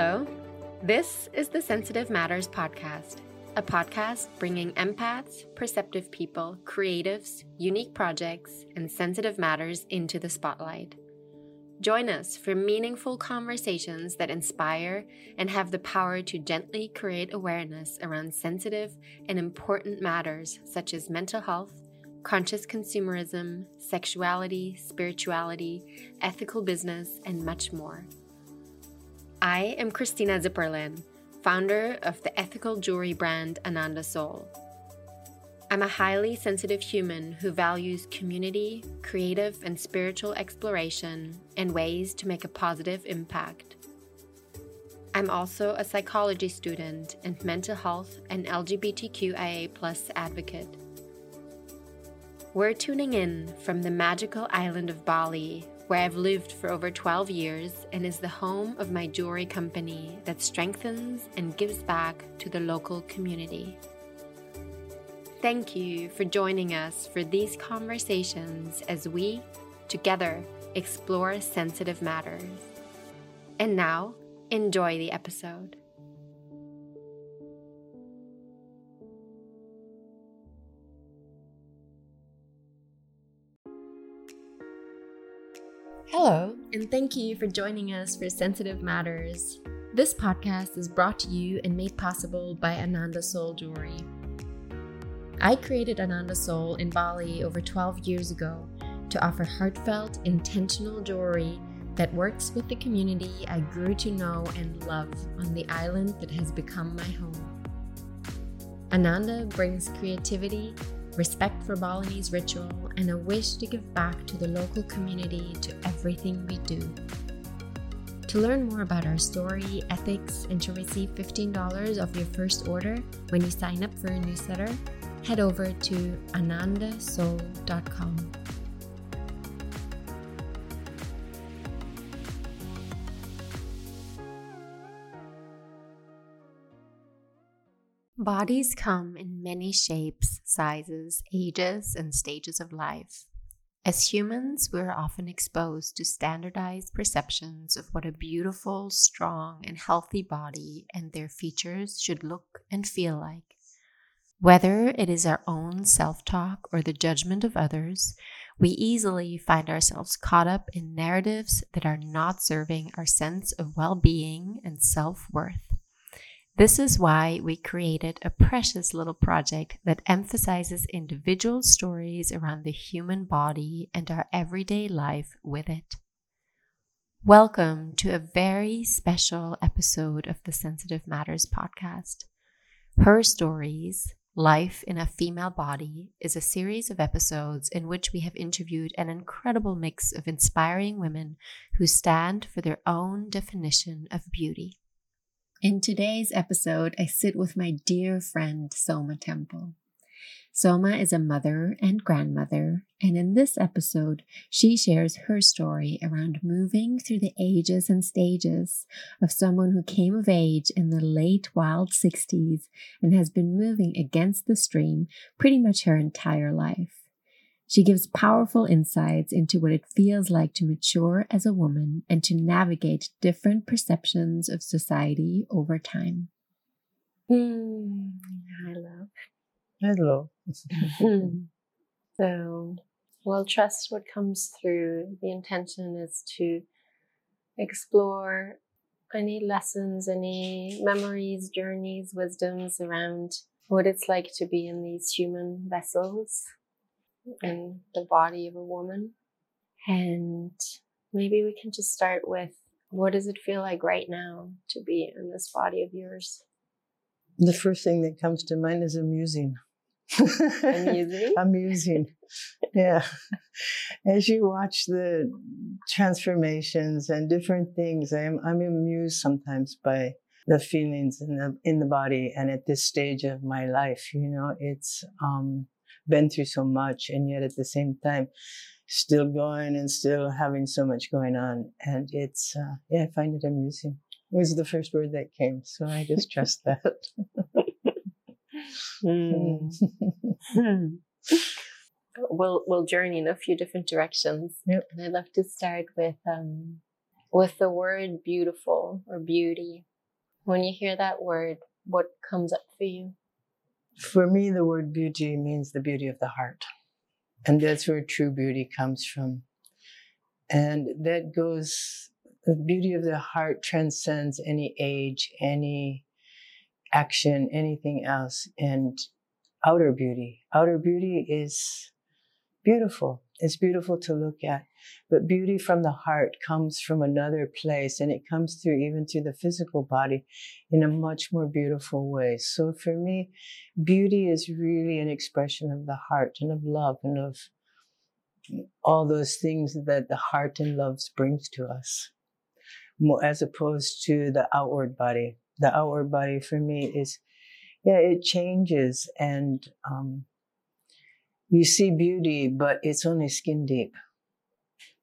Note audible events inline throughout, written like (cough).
Hello. This is the Sensitive Matters podcast, a podcast bringing empaths, perceptive people, creatives, unique projects, and sensitive matters into the spotlight. Join us for meaningful conversations that inspire and have the power to gently create awareness around sensitive and important matters such as mental health, conscious consumerism, sexuality, spirituality, ethical business, and much more. I am Christina Zipperlin, founder of the ethical jewelry brand Ananda Soul. I'm a highly sensitive human who values community, creative, and spiritual exploration and ways to make a positive impact. I'm also a psychology student and mental health and LGBTQIA advocate. We're tuning in from the magical island of Bali, where I've lived for over 12 years and is the home of my jewelry company that strengthens and gives back to the local community. Thank you for joining us for these conversations as we, together, explore sensitive matters. And now, enjoy the episode. Hello, and thank you for joining us for Sensitive Matters. This podcast is brought to you and made possible by Ananda Soul Jewelry. I created Ananda Soul in Bali over 12 years ago to offer heartfelt, intentional jewelry that works with the community I grew to know and love on the island that has become my home. Ananda brings creativity, respect for Balinese ritual, and a wish to give back to the local community to everything we do. To learn more about our story, ethics, and to receive $15 off your first order when you sign up for a newsletter, head over to anandasoul.com. Bodies come in many shapes, sizes, ages, and stages of life. As humans, we're often exposed to standardized perceptions of what a beautiful, strong, and healthy body and their features should look and feel like. Whether it is our own self talk or the judgment of others, we easily find ourselves caught up in narratives that are not serving our sense of well being and self worth. This is why we created a precious little project that emphasizes individual stories around the human body and our everyday life with it. Welcome to a very special episode of the Sensitive Matters podcast. Her Stories Life in a Female Body is a series of episodes in which we have interviewed an incredible mix of inspiring women who stand for their own definition of beauty. In today's episode, I sit with my dear friend Soma Temple. Soma is a mother and grandmother, and in this episode, she shares her story around moving through the ages and stages of someone who came of age in the late wild 60s and has been moving against the stream pretty much her entire life. She gives powerful insights into what it feels like to mature as a woman and to navigate different perceptions of society over time. Mm, hello. Hello. (laughs) Hmm. so, we'll trust what comes through. The intention is to explore any lessons, any memories, journeys, wisdoms around what it's like to be in these human vessels in the body of a woman. And maybe we can just start with what does it feel like right now to be in this body of yours? The first thing that comes to mind is amusing. Amusing? (laughs) amusing. Yeah. As you watch the transformations and different things, I'm I'm amused sometimes by the feelings in the in the body and at this stage of my life. You know, it's um been through so much and yet at the same time still going and still having so much going on and it's uh, yeah i find it amusing it was the first word that came so i just trust (laughs) that mm. (laughs) we'll we'll journey in a few different directions yep. and i'd love to start with um with the word beautiful or beauty When you hear that word, what comes up for you? For me, the word beauty means the beauty of the heart. And that's where true beauty comes from. And that goes, the beauty of the heart transcends any age, any action, anything else. And outer beauty, outer beauty is beautiful. It's beautiful to look at. But beauty from the heart comes from another place and it comes through even through the physical body in a much more beautiful way. So for me, beauty is really an expression of the heart and of love and of all those things that the heart and love brings to us, as opposed to the outward body. The outward body for me is, yeah, it changes and um, you see beauty, but it's only skin deep.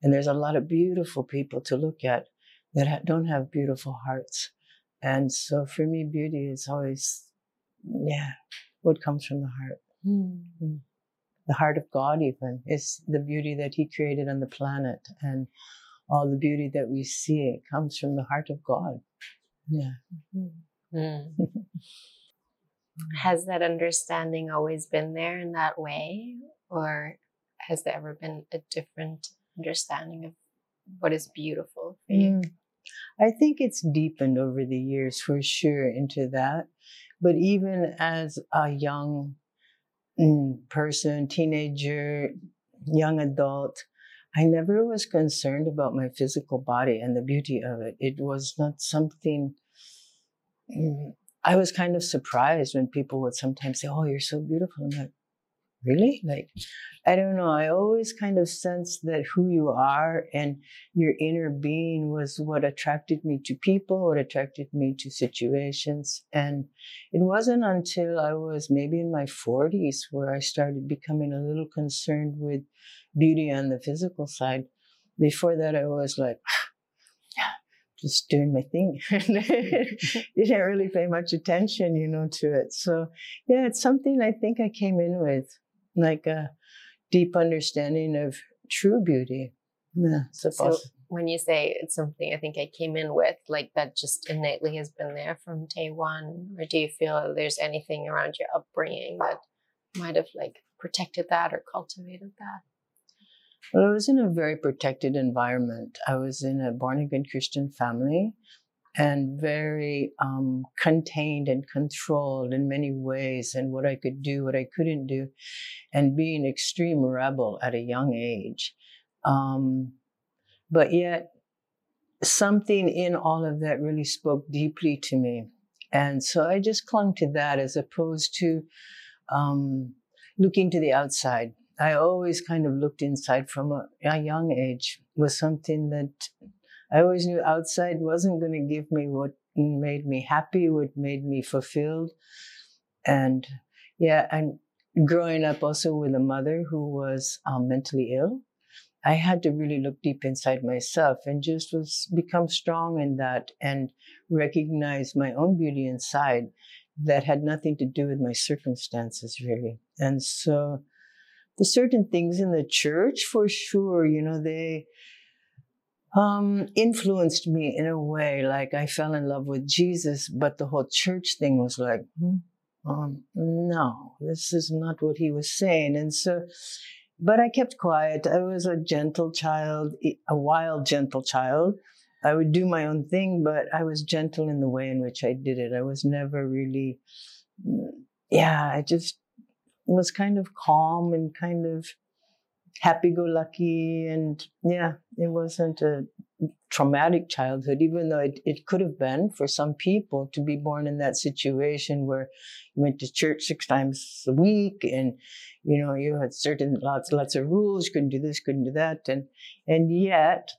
And there's a lot of beautiful people to look at that don't have beautiful hearts. And so for me, beauty is always, yeah, what comes from the heart. Mm. The heart of God, even, is the beauty that He created on the planet. And all the beauty that we see, it comes from the heart of God. Yeah. Mm-hmm. Mm. Has that understanding always been there in that way? Or has there ever been a different understanding of what is beautiful for you? Mm. I think it's deepened over the years for sure into that. But even as a young mm, person, teenager, young adult, I never was concerned about my physical body and the beauty of it. It was not something mm, I was kind of surprised when people would sometimes say, Oh, you're so beautiful. I'm like, Really? Like, I don't know. I always kind of sensed that who you are and your inner being was what attracted me to people, what attracted me to situations. And it wasn't until I was maybe in my 40s where I started becoming a little concerned with beauty on the physical side. Before that, I was like, (sighs) just doing my thing. You (laughs) (laughs) didn't really pay much attention, you know, to it. So yeah, it's something I think I came in with, like a deep understanding of true beauty. Yeah, so when you say it's something I think I came in with, like that just innately has been there from day one, or do you feel there's anything around your upbringing that might have like protected that or cultivated that? Well, I was in a very protected environment. I was in a born again Christian family and very um, contained and controlled in many ways, and what I could do, what I couldn't do, and being extreme rebel at a young age. Um, but yet, something in all of that really spoke deeply to me. And so I just clung to that as opposed to um, looking to the outside I always kind of looked inside from a, a young age was something that I always knew outside wasn't going to give me what made me happy, what made me fulfilled. And yeah, and growing up also with a mother who was um, mentally ill, I had to really look deep inside myself and just was become strong in that and recognize my own beauty inside that had nothing to do with my circumstances really. And so the certain things in the church for sure you know they um, influenced me in a way like i fell in love with jesus but the whole church thing was like hmm, um, no this is not what he was saying. And so but i kept quiet. I was a gentle child a wild gentle child. I would do my own thing but i was gentle in the way in which i did it. I was never really mm, yeah i just was kind of calm and kind of happy go lucky. And yeah, it wasn't a traumatic childhood, even though it, it could have been for some people to be born in that situation where you went to church six times a week and you know you had certain lots lots of rules you couldn't do this couldn't do that and and yet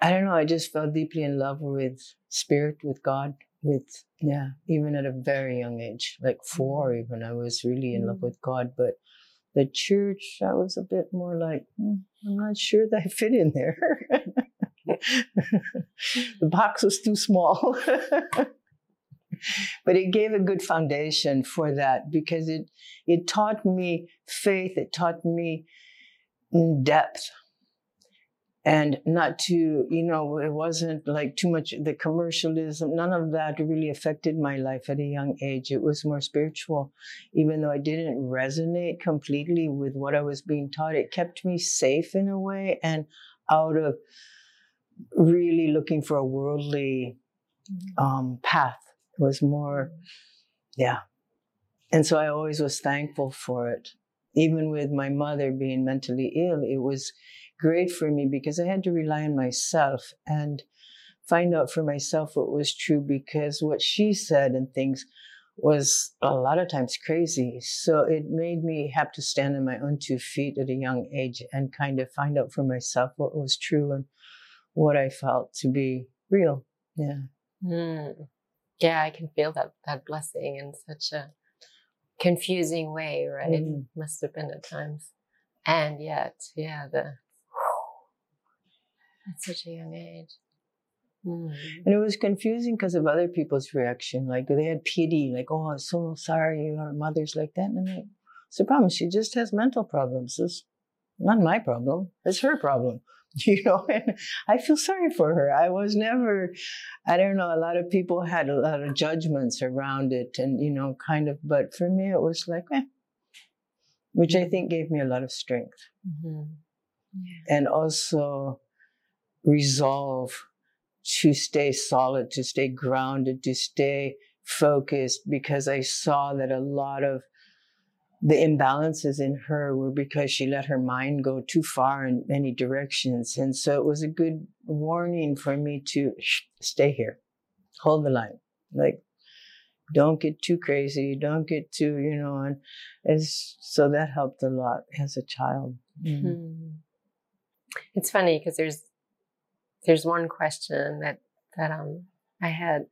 i don't know i just fell deeply in love with spirit with god with yeah even at a very young age like four mm-hmm. even i was really in love mm-hmm. with god but the church i was a bit more like hmm, i'm not sure that i fit in there. (laughs) The box was too small. (laughs) But it gave a good foundation for that because it it taught me faith it taught me depth and not to you know it wasn't like too much the commercialism none of that really affected my life at a young age. It was more spiritual. Even though i didn't resonate completely with what i was being taught it kept me safe in a way and out of really looking for a worldly um, path. It was more yeah. And so i always was thankful for it. Even with my mother being mentally ill it was great for me because I had to rely on myself and find out for myself what was true because what she said and things was a lot of times crazy. So it made me have to stand on my own two feet at a young age and kind of find out for myself what was true and what I felt to be real. Yeah. Mm. Yeah, I can feel that that blessing in such a confusing way, right? Mm. Must have been at times. And yet, yeah, the at such a young age. Mm. And it was confusing because of other people's reaction. Like they had pity, like, oh, I'm so sorry, our mother's like that. And I'm like, it's a problem. She just has mental problems. It's not my problem. It's her problem. (laughs) You know, and I feel sorry for her. I was never, I don't know, a lot of people had a lot of judgments around it and, you know, kind of, but for me, it was like, eh, which I think gave me a lot of strength. Mm-hmm. Yeah. And also, resolve to stay solid, to stay grounded, to stay focused, because I saw that a lot of the imbalances in her were because she let her mind go too far in many directions. And so it was a good warning for me to stay here, hold the line. Like, don't get too crazy, don't get too, you know, and so that helped a lot as a child. Mm-hmm. It's funny because there's there's one question that that um I had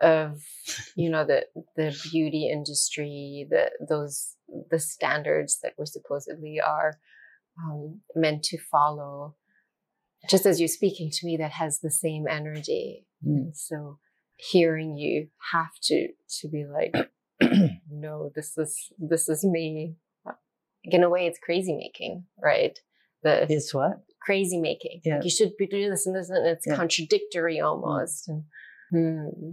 of (laughs) you know the the beauty industry, the those the standards that we supposedly are um, meant to follow. Just as you're speaking to me, that has the same energy. Mm. So hearing you have to to be like, (clears throat) no, this is this is me. In a way, it's crazy making, right? The it's what crazy making. Yeah. Like you should be doing this and this, and it's yeah. contradictory almost. And, hmm.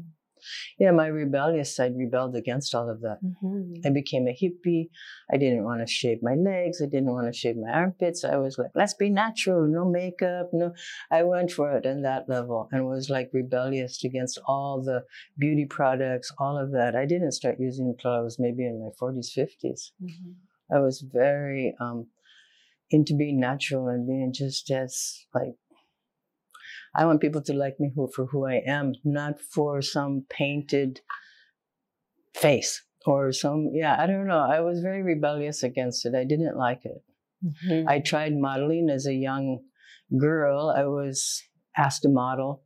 Yeah, my rebellious side rebelled against all of that. Mm-hmm. I became a hippie. I didn't want to shave my legs. I didn't want to shave my armpits. I was like, let's be natural, no makeup, no. I went for it on that level and was like rebellious against all the beauty products, all of that. I didn't start using clothes maybe in my 40s, 50s. Mm-hmm. I was very um, into being natural and being just as like I want people to like me who, for who I am, not for some painted face or some yeah I don't know. I was very rebellious against it. I didn't like it. Mm-hmm. I tried modeling as a young girl. I was asked to model,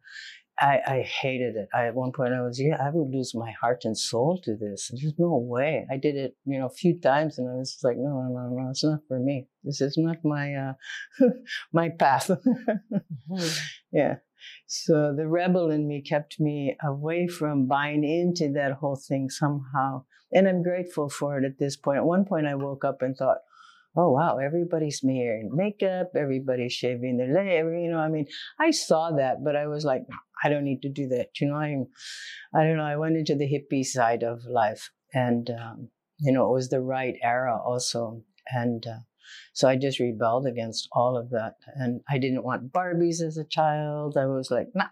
I, I hated it. I, at one point, I was, yeah, I would lose my heart and soul to this. There's no way. I did it, you know, a few times, and I was like, no, no, no, no, it's not for me. This is not my uh, (laughs) my path. mm-hmm. (laughs) Yeah. So the rebel in me kept me away from buying into that whole thing somehow, and I'm grateful for it at this point. At one point, I woke up and thought, oh wow, everybody's wearing makeup, everybody's shaving their leg. You know, I mean, I saw that, but I was like, I don't need to do that. You know, I'm, I don't know. I went into the hippie side of life, and um, you know, it was the right era also, and uh, so I just rebelled against all of that. And I didn't want Barbies as a child. I was like, nah,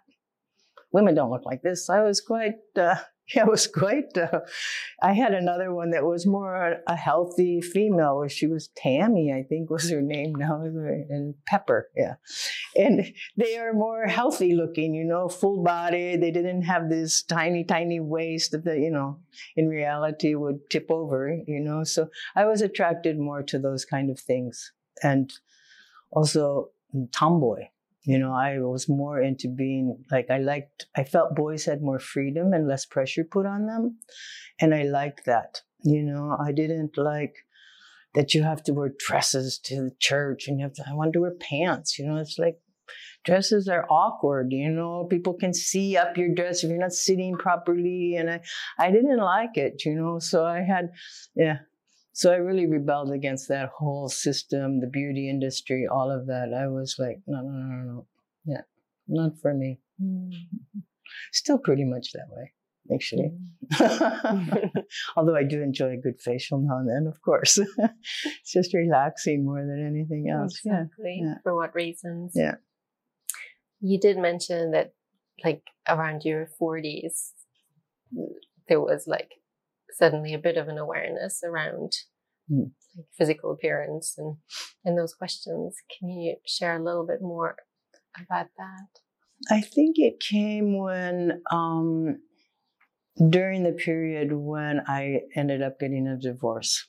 women don't look like this. I was quite uh, Yeah, (laughs) it was quite. Uh, I had another one that was more a healthy female, she was Tammy, I think was her name now, and Pepper, yeah. And they are more healthy looking, you know, full body. They didn't have this tiny, tiny waist that, the, you know, in reality would tip over, you know. So I was attracted more to those kind of things, and also tomboy you know, I was more into being like, I liked, I felt boys had more freedom and less pressure put on them. And I liked that. You know, I didn't like that you have to wear dresses to the church and you have to, I want to wear pants. You know, it's like, dresses are awkward you know people can see up your dress if you're not sitting properly and i i didn't like it you know so i had yeah so I really rebelled against that whole system, the beauty industry, all of that. I was like, no, no, no, no, yeah, not for me. Mm. Still pretty much that way, actually. (laughs) Although I do enjoy a good facial now and then, of course. (laughs) it's just relaxing more than anything else. Exactly. Yeah. For what reasons? Yeah. You did mention that, like, around your 40s, there was like suddenly a bit of an awareness around mm. like physical appearance and and those questions. Can you share a little bit more about that? I think it came when um, during the period when I ended up getting a divorce.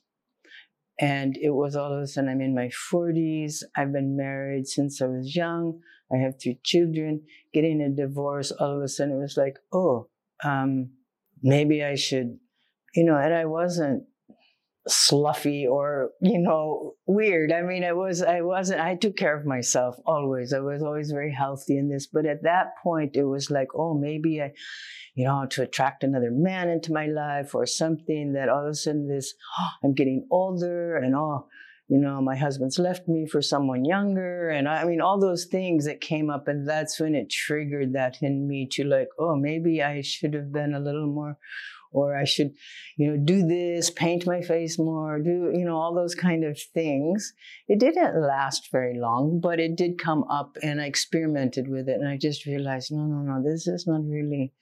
And it was all of a sudden, I'm in my 40s. I've been married since I was young. I have three children. Getting a divorce, all of a sudden, it was like, oh, um, maybe I should you know, and I wasn't sluffy or you know weird. I mean i was i wasn't i took care of myself always. I was always very healthy in this but at that point it was like oh maybe i you know to attract another man into my life or something that all of a sudden this oh, (gasps) i'm getting older and oh you know my husband's left me for someone younger. And i mean all those things that came up and that's when it triggered that in me to like oh maybe i should have been a little more or I should, you know, do this, paint my face more, do, you know, all those kind of things. It didn't last very long, but it did come up and I experimented with it and I just realized, no, no, no, this is not really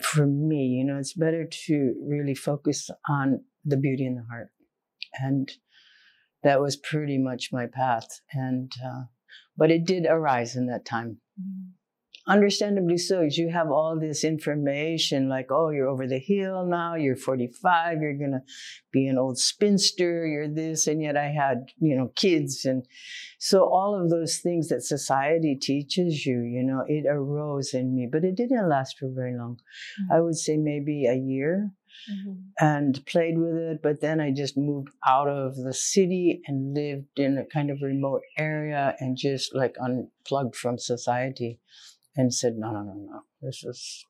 for me. You know, it's better to really focus on the beauty in the heart. And that was pretty much my path. And, uh, but it did arise in that time. Mm-hmm understandably so you have all this information like oh you're over the hill now you're 45 you're going to be an old spinster you're this and yet i had you know kids and so all of those things that society teaches you you know it arose in me but it didn't last for very long mm-hmm. i would say maybe a year mm-hmm. and played with it but then i just moved out of the city and lived in a kind of remote area and just like unplugged from society and said, no, no, no, no, this is,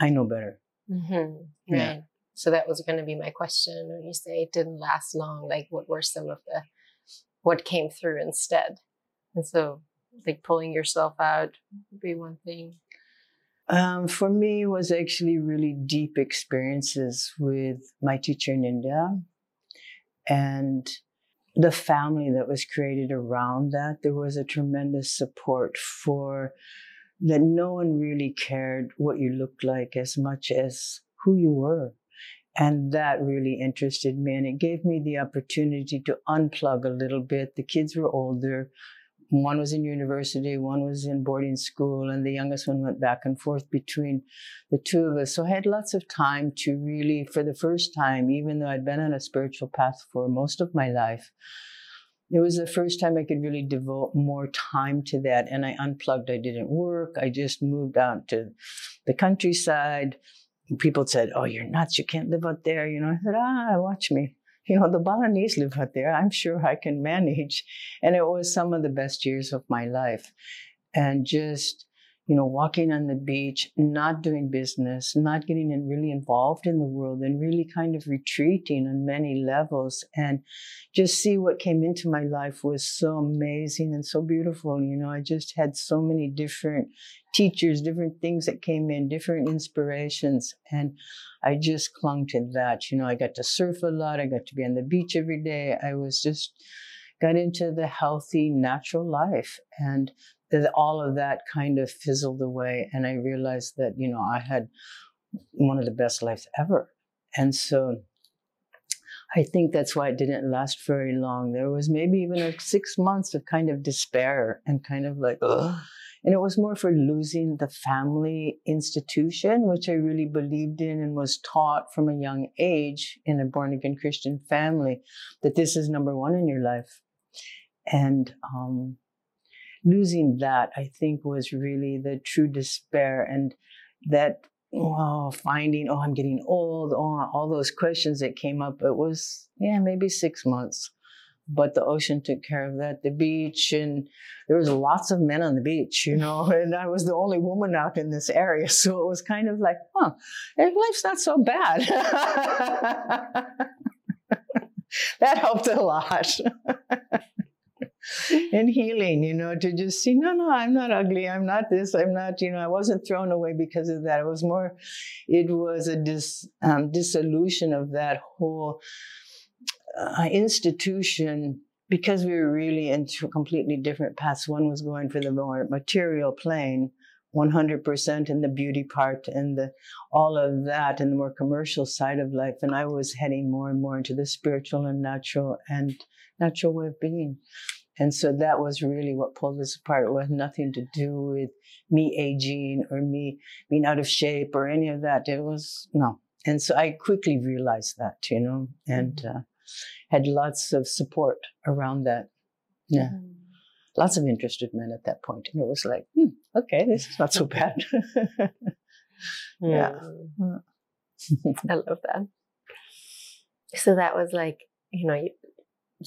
I know better. Mm-hmm. Right. Yeah. So that was going to be my question. When you say it didn't last long, like what were some of the, what came through instead? And so, like pulling yourself out would be one thing. Um, for me, was actually really deep experiences with my teacher in India, and the family that was created around that. There was a tremendous support for that no one really cared what you looked like as much as who you were. And that really interested me. And it gave me the opportunity to unplug a little bit. The kids were older. One was in university, one was in boarding school, and the youngest one went back and forth between the two of us. So I had lots of time to really, for the first time, even though I'd been on a spiritual path for most of my life, it was the first time I could really devote more time to that. And I unplugged. I didn't work. I just moved out to the countryside. People said, Oh, you're nuts. You can't live out there. You know, I said, Ah, watch me. You know, the Balinese live out there. I'm sure I can manage. And it was some of the best years of my life. And just you know, walking on the beach, not doing business, not getting in really involved in the world, and really kind of retreating on many levels. And just see what came into my life was so amazing and so beautiful. You know, I just had so many different teachers, different things that came in, different inspirations. And I just clung to that. You know, I got to surf a lot, I got to be on the beach every day. I was just got into the healthy, natural life. And all of that kind of fizzled away. And I realized that, you know, I had one of the best lives ever. And so I think that's why it didn't last very long. There was maybe even like six months of kind of despair and kind of like, ugh. And it was more for losing the family institution, which I really believed in and was taught from a young age in a born again Christian family that this is number one in your life. And um, losing that, I think, was really the true despair and that oh, finding, oh, I'm getting old, oh, all those questions that came up. It was, yeah, maybe six months. But the ocean took care of that. The beach, and there was lots of men on the beach, you know, (laughs) and I was the only woman out in this area. So it was kind of like, huh, eh, life's not so bad. (laughs) that helped a lot. (laughs) (laughs) and healing, you know, to just see, no, no, I'm not ugly. I'm not this. I'm not, you know, I wasn't thrown away because of that. It was more, it was a dis, um, dissolution of that whole uh, institution because we were really into completely different paths. One was going for the more material plane, 100% in the beauty part and the all of that and the more commercial side of life and i was heading more and more into the spiritual and natural and natural way of being and so that was really what pulled us apart. It had nothing to do with me aging or me being out of shape or any of that. It was no. And so I quickly realized that, you know, and mm-hmm. uh, had lots of support around that. Yeah. Mm. Lots of interested men at that point. And it was like, hmm, okay, this is not so bad. (laughs) yeah. I love that. So that was like, you know,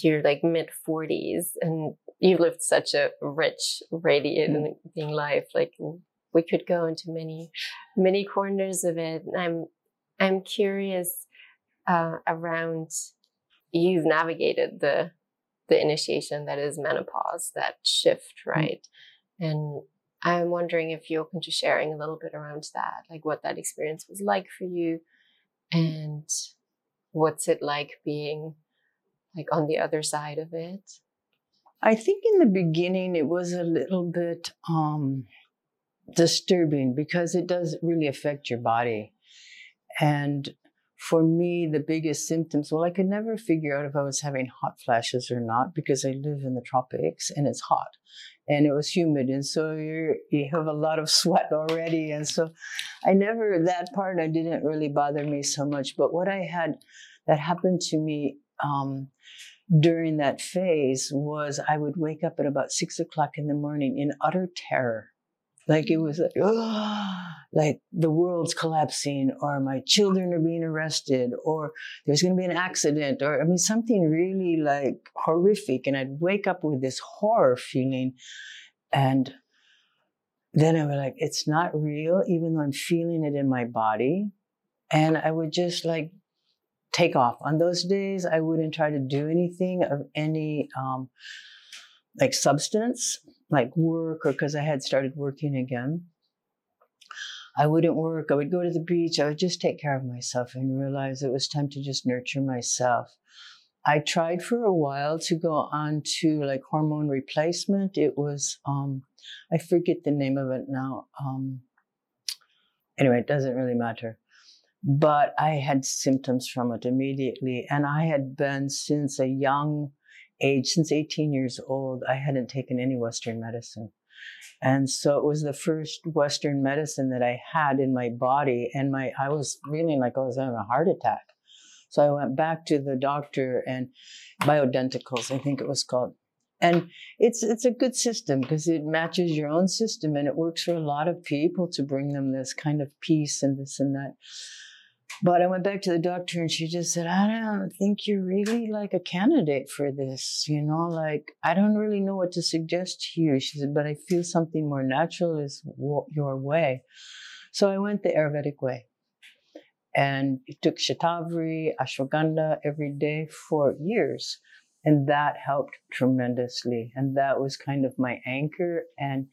your like mid 40s and you lived such a rich radiating mm. life like we could go into many many corners of it And i'm i'm curious uh, around you've navigated the the initiation that is menopause that shift mm. right mm. and i'm wondering if you're open to sharing a little bit around that like what that experience was like for you and what's it like being like on the other side of it? I think in the beginning it was a little bit um, disturbing because it does really affect your body. And for me, the biggest symptoms, well, I could never figure out if I was having hot flashes or not because I live in the tropics and it's hot and it was humid. And so you you have a lot of (laughs) sweat already. And so I never, that part, I didn't really bother me so much. But what I had that happened to me um, during that phase was I would wake up at about six o'clock in the morning in utter terror. Like it was like, oh, like the world's collapsing, or my children are being arrested, or there's going to be an accident, or I mean, something really like horrific. And I'd wake up with this horror feeling. And then I was like, it's not real, even though I'm feeling it in my body. And I would just like take off. On those days, I wouldn't try to do anything of any um, like substance, like work, or because I had started working again. I wouldn't work. I would go to the beach. I would just take care of myself and realize it was time to just nurture myself. I tried for a while to go on to like hormone replacement. It was, um, I forget the name of it now. Um, anyway, it doesn't really matter but I had symptoms from it immediately. And I had been since a young age, since 18 years old, I hadn't taken any Western medicine. And so it was the first Western medicine that I had in my body. And my, I was feeling like I was having a heart attack. So I went back to the doctor and bioidenticals, I think it was called. And it's it's a good system because it matches your own system and it works for a lot of people to bring them this kind of peace and this and that. But I went back to the doctor and she just said, I don't think you're really like a candidate for this. You know, like, I don't really know what to suggest to you. She said, but I feel something more natural is your way. So I went the Ayurvedic way and took Shatavari, ashwagandha every day for years. And that helped tremendously. And that was kind of my anchor and,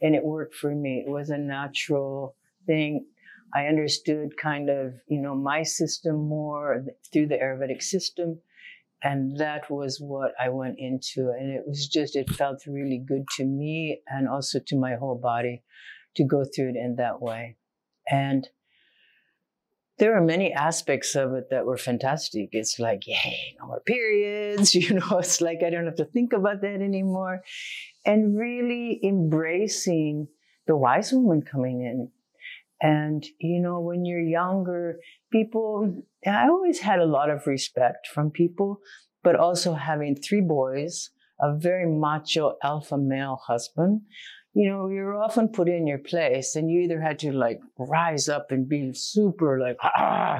and it worked for me. It was a natural thing I understood kind of, you know, my system more through the Ayurvedic system. And that was what I went into. And it was just, it felt really good to me and also to my whole body to go through it in that way. And there are many aspects of it that were fantastic. It's like, yay, no more periods. (laughs) You know, it's like I don't have to think about that anymore. And really embracing the wise woman coming in and, you know, when you're younger, people, I always had a lot of respect from people, but also having three boys, a very macho alpha male husband, you know, you're often put in your place and you either had to like rise up and be super like, ah,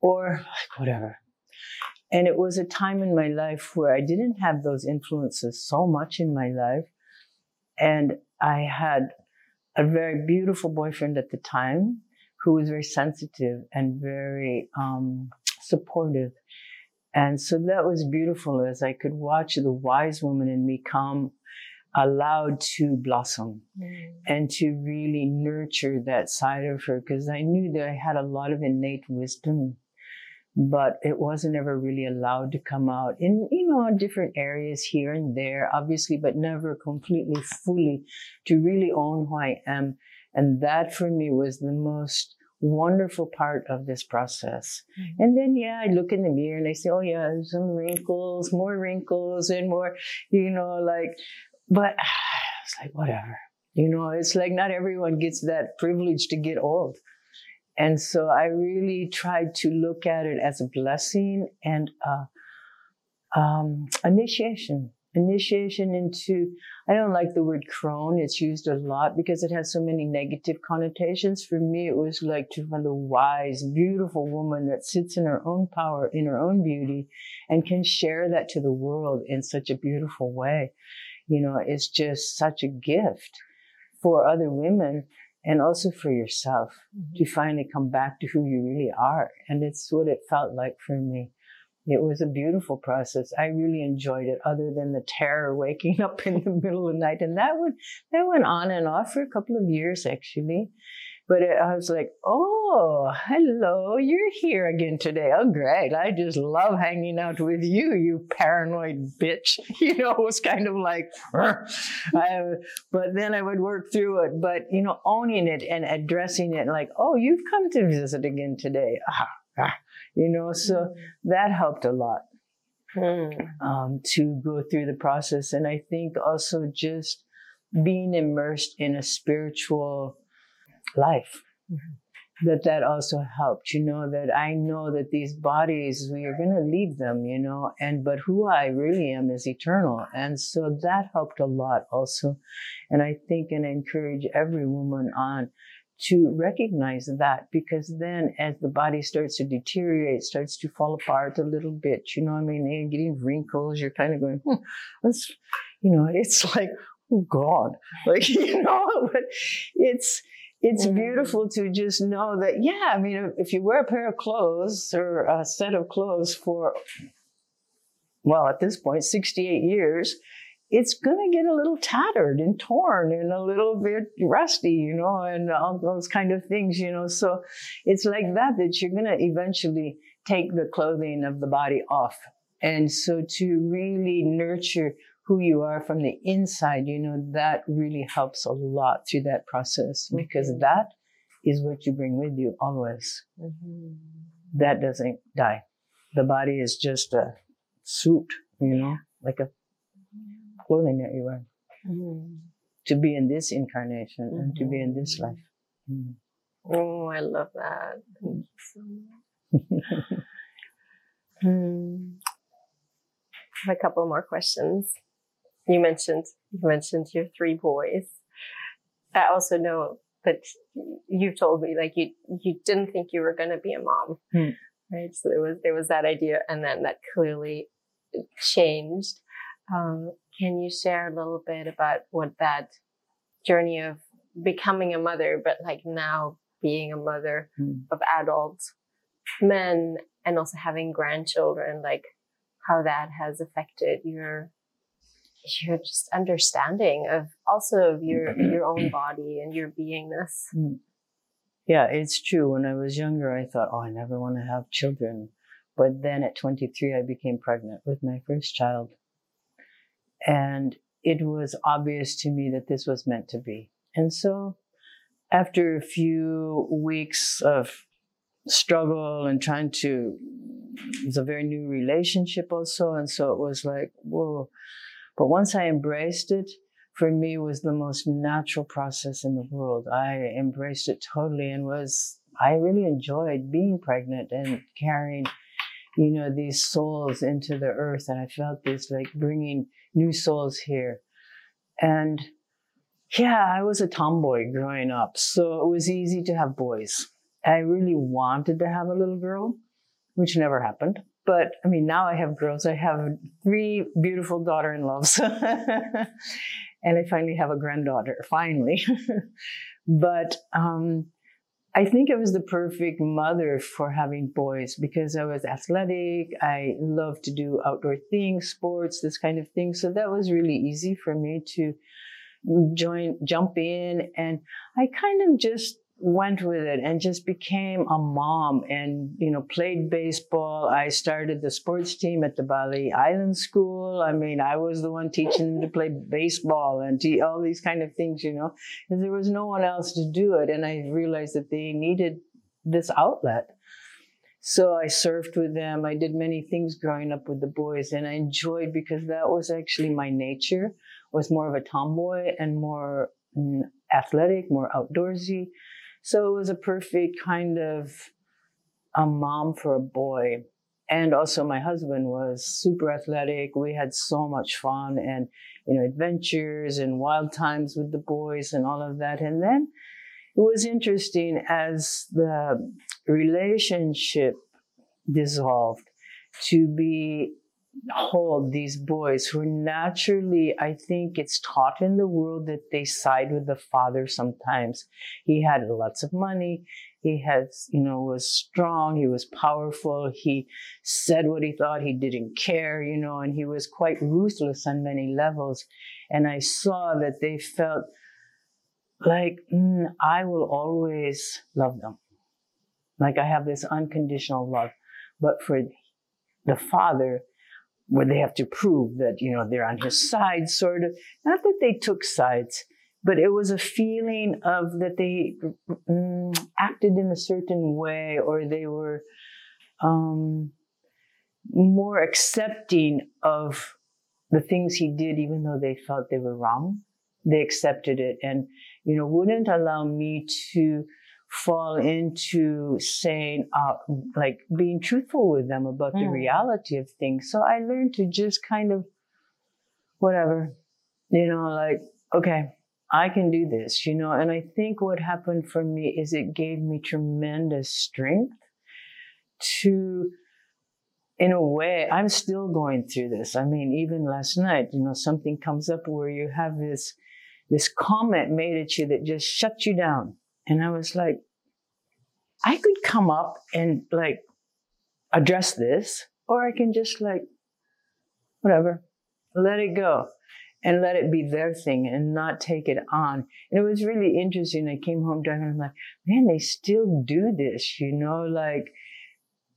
or like whatever. And it was a time in my life where I didn't have those influences so much in my life. And I had a very beautiful boyfriend at the time who was very sensitive and very um, supportive. And so that was beautiful as I could watch the wise woman in me come allowed to blossom mm. and to really nurture that side of her because I knew that I had a lot of innate wisdom, but it wasn't ever really allowed to come out in, you know, different areas here and there, obviously, but never completely, fully to really own who I am. And that for me was the most wonderful part of this process. Mm-hmm. And then, yeah, I look in the mirror and I say, oh, yeah, some wrinkles, more wrinkles, and more, you know, like, but (sighs) it's like, whatever. You know, it's like not everyone gets that privilege to get old. And so I really tried to look at it as a blessing and um, initiation initiation into i don't like the word crone it's used a lot because it has so many negative connotations. For me it was like to find a wise beautiful woman that sits in her own power in her own beauty and can share that to the world in such a beautiful way. You know it's just such a gift for other women and also for yourself mm-hmm. to finally come back to who you really are and it's what it felt like for me it was a beautiful process. I really enjoyed it, other than the terror (laughs) waking up in the middle of the night. And that would that went on and off for a couple of years actually. But it, I was like, oh, hello, you're here again today. Oh, great. I just love hanging out with you, you paranoid bitch. (laughs) You know, it was kind of like, I, but then I would work through it. But, you know, owning it and addressing it like, oh, you've come to visit again today. Ah, ah you know, so mm. that helped a lot mm. um, to go through the process. And I think also just being immersed in a spiritual life. Mm-hmm. That that also helped, you know, that I know that these bodies, we are going to leave them, you know, and, but who I really am is eternal. And so that helped a lot also. And I think and encourage every woman on to recognize that because then as the body starts to deteriorate, starts to fall apart a little bit, you know, I mean, you're getting wrinkles, you're kind of going, hmm, that's, you know, it's (laughs) like, oh God, like, (laughs) you know, but it's, it's mm-hmm. beautiful to just know that, yeah, I mean, if you wear a pair of clothes or a set of clothes for, well, at this point, 68 years, it's going to get a little tattered and torn and a little bit rusty, you know, and all those kind of things, you know. So it's like that, that you're going to eventually take the clothing of the body off. And so to really nurture who you are from the inside, you know, that really helps a lot through that process mm-hmm. because that is what you bring with you always. Mm-hmm. That doesn't die. The body is just a suit, you know, like a clothing that you wear mm. to be in this incarnation mm-hmm. and to be in this life. Mm. Oh, I love that. Thank you so much. (laughs) hmm. I have a couple more questions. You mentioned you mentioned your three boys. I also know that you've told me like you you didn't think you were going to be a mom, hmm. right? So there was there was that idea, and then that clearly changed. Um, can you share a little bit about what that journey of becoming a mother, but like now being a mother mm. of adult men and also having grandchildren, like how that has affected your your just understanding of also of your (clears throat) your own body and your beingness. Mm. Yeah, it's true. When I was younger, I thought, oh, I never want to have children. But then at 23, I became pregnant with my first child. And it was obvious to me that this was meant to be. And so, after a few weeks of struggle and trying to, it was a very new relationship also. And so it was like, whoa. But once I embraced it, for me was the most natural process in the world. I embraced it totally and was, I really enjoyed being pregnant and carrying, you know, these souls into the earth. And I felt this like bringing new souls here. And yeah, I was a tomboy growing up, so it was easy to have boys. I really wanted to have a little girl, which never happened. But I mean, now I have girls. I have three beautiful daughter in laws. (laughs) and I finally have a granddaughter, finally. (laughs) but um, I think I was the perfect mother for having boys because I was athletic. I loved to do outdoor things, sports, this kind of thing. So that was really easy for me to join, jump in. And I kind of just went with it and just became a mom and you know played baseball. I started the sports team at the bali island school. I mean i was the one teaching them to play baseball and all these kind of things you know because there was no one else to do it. And i realized that they needed this outlet. So i surfed with them. I did many things growing up with the boys and i enjoyed because that was actually my nature was more of a tomboy and more mm, athletic more outdoorsy so it was a perfect kind of a mom for a boy. And also my husband was super athletic. We had so much fun and, you know, adventures and wild times with the boys and all of that. And then it was interesting as the relationship dissolved to be hold these boys who naturally, I think it's taught in the world that they side with the father sometimes. He had lots of money. He has, you know, was strong. He was powerful. He said what he thought. He didn't care, you know, and he was quite ruthless on many levels. And I saw that they felt like, mm, I will always love them. Like I have this unconditional love. But for the father, where they have to prove that, you know, they're on his side, sort of. Not that they took sides, but it was a feeling of that they mm, acted in a certain way or they were um, more accepting of the things he did, even though they felt they were wrong. They accepted it and, you know, wouldn't allow me to fall into saying, uh, like being truthful with them about mm. the reality of things. So I learned to just kind of, whatever, you know, like, okay, I can do this, you know. And I think what happened for me is it gave me tremendous strength to, in a way, I'm still going through this. I mean, even last night, you know, something comes up where you have this, this comment made at you that just shuts you down and I was like, I could come up and like address this, or I can just like, whatever, let it go and let it be their thing and not take it on. And it was really interesting. I came home driving, I'm like, man, they still do this, you know, like,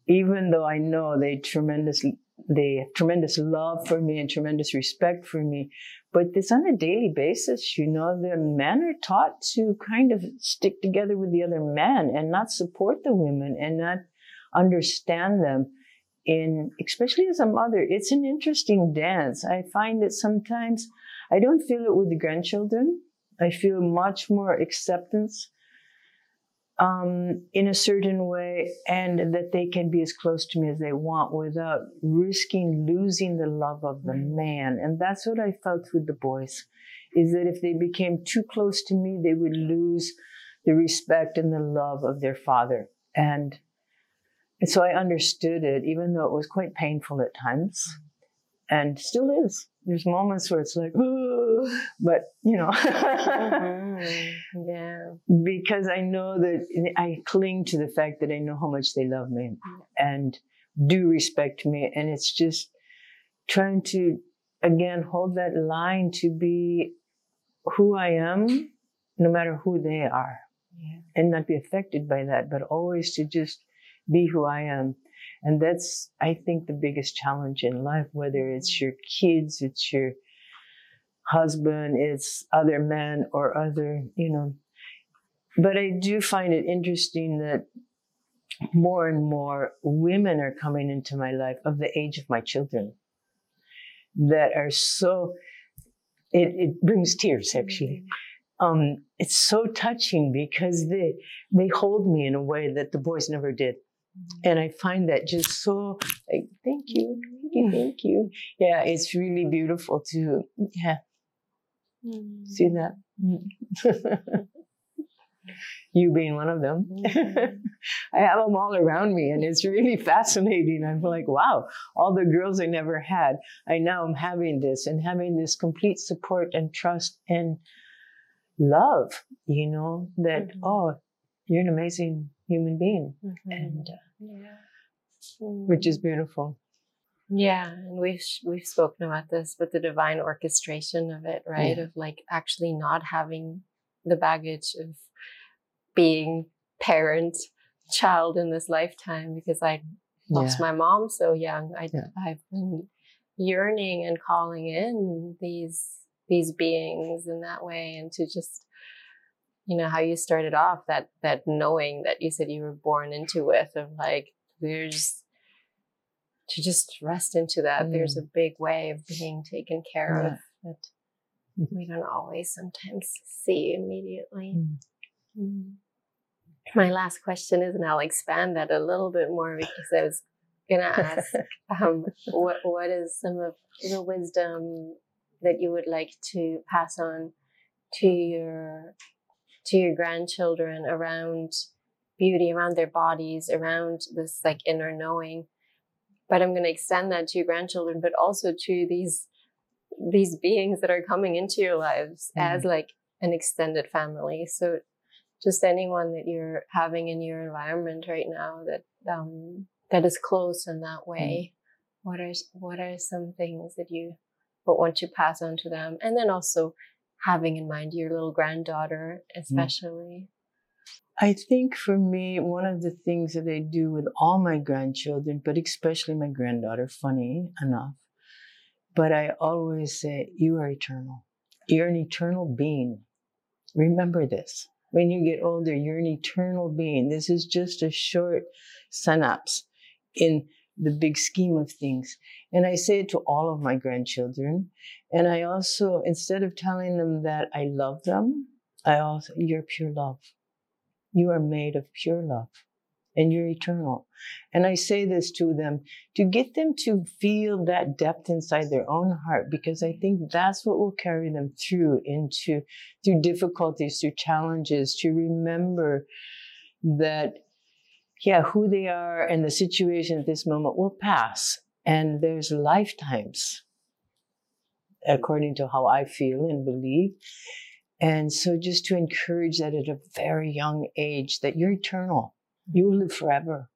even though I know they tremendously they have tremendous love for me and tremendous respect for me. But this on a daily basis, you know, the men are taught to kind of stick together with the other men and not support the women and not understand them. In especially as a mother, it's an interesting dance. I find that sometimes I don't feel it with the grandchildren. I feel much more acceptance um, in a certain way and that they can be as close to me as they want without risking losing the love of the man. And that's what I felt with the boys is that if they became too close to me, they would lose the respect and the love of their father. And, and so I understood it, even though it was quite painful at times and still is. There's moments where it's like, but you know, mm-hmm. yeah, (laughs) because I know that I cling to the fact that I know how much they love me and do respect me, and it's just trying to again hold that line to be who I am, no matter who they are, yeah. and not be affected by that, but always to just be who I am. And that's, I think, the biggest challenge in life, whether it's your kids, it's your husband, it's other men or other, you know. But I do find it interesting that more and more women are coming into my life of the age of my children that are so, it, it brings tears actually. Um, it's so touching because they, they hold me in a way that the boys never did. And I find that just so like, thank you, thank you, thank you. Yeah, it's really beautiful to, yeah, Mm. See that? (laughs) You being one of them. Mm. (laughs) I have them all around me, and it's really fascinating. I'm like, wow, all the girls I never had, I now am having this and having this complete support and trust and love, you know, that, mm-hmm. oh, you're an amazing human being, Mhm. and uh, yeah. which is Mm. beautiful. Yeah, and we've sh- we've spoken about this, but the divine orchestration of it, right? Yeah. Of like actually not having the baggage of being parent, child in this lifetime because I lost my mom so young. I Yeah. I've been yearning and calling in these these beings in that way, and to just you know how you started off that that knowing that you said you were born into with of like there's to just rest into that. There's a big way of being taken care of that we don't always sometimes see immediately. Mm. Mm. My last question is, and I'll expand that a little bit more because I was gonna ask, (laughs) um, what what is some of the wisdom that you would like to pass on to your to your grandchildren around beauty, around their bodies, around this like inner knowing. But I'm going to extend that to your grandchildren, but also to these these beings that are coming into your lives as like an extended family. So just anyone that you're having in your environment right now that um, that is close in that way. What are what are some things that you would want to pass on to them, and then also having in mind your little granddaughter, especially. I think for me, one of the things that I do with all my grandchildren, but especially my granddaughter, funny enough, but I always say, You are eternal. You're an eternal being. Remember this. When you get older, you're an eternal being. This is just a short synapse in the big scheme of things. And I say it to all of my grandchildren. And I also, instead of telling them that I love them, I also, you're pure love. You are made of pure love and you're eternal. And I say this to them to get them to feel that depth inside their own heart, because I think that's what will carry them through into, through difficulties, through challenges, to remember that, yeah, who they are and the situation at this moment will pass. And there's lifetimes, according to how I feel and believe. And so just to encourage that at a very young age, that you're eternal. Mm-hmm. You will live forever.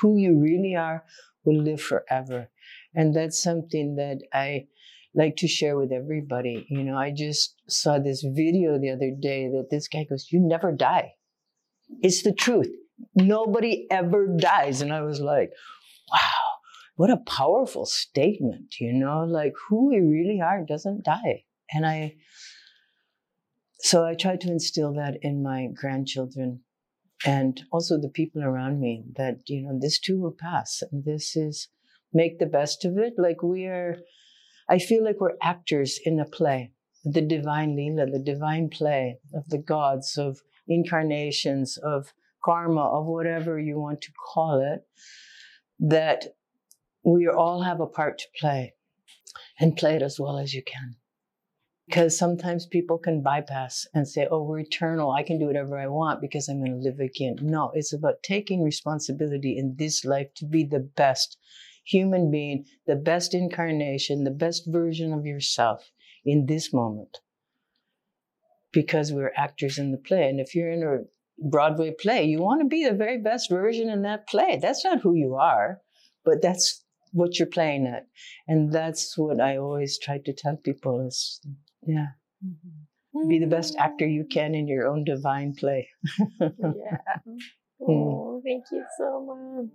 Who you really are will live forever. And that's something that I like to share with everybody. You know, I just saw this video the other day that this guy goes, You never die. It's the truth. Nobody ever dies. And I was like, Wow, what a powerful statement, you know, like who we really are doesn't die. And I, so I try to instill that in my grandchildren and also the people around me that, you know, this too will pass. And this is make the best of it. Like we are, I feel like we're actors in a play, the divine Leela, the divine play of the gods, of incarnations, of karma, of whatever you want to call it, that we all have a part to play and play it as well as you can because sometimes people can bypass and say, oh, we're eternal. I can do whatever I want because I'm going to live again. No, it's about taking responsibility in this life to be the best human being, the best incarnation, the best version of yourself in this moment. Because we're actors in the play. And if you're in a Broadway play, you want to be the very best version in that play. That's not who you are, but that's what you're playing at. And that's what I always try to tell people is yeah. Be the best mm-hmm. actor you can in your own divine play. (laughs) yeah. Hmm. Oh, thank you so much.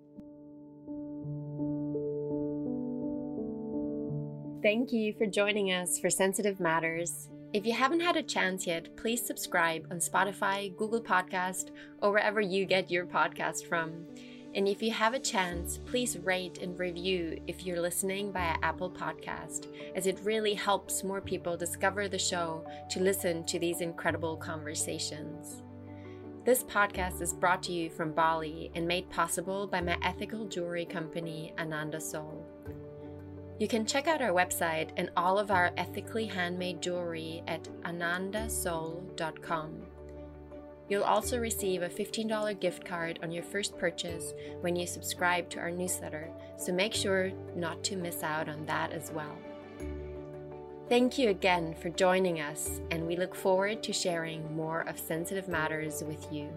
Thank you for joining us for Sensitive Matters. If you haven't had a chance yet, please subscribe on Spotify, Google Podcast, or wherever you get your podcast from. And if you have a chance, please rate and review if you're listening via Apple Podcast, as it really helps more people discover the show to listen to these incredible conversations. This podcast is brought to you from Bali and made possible by my ethical jewelry company, Ananda Soul. You can check out our website and all of our ethically handmade jewelry at anandasoul.com. You'll also receive a $15 gift card on your first purchase when you subscribe to our newsletter, so make sure not to miss out on that as well. Thank you again for joining us, and we look forward to sharing more of sensitive matters with you.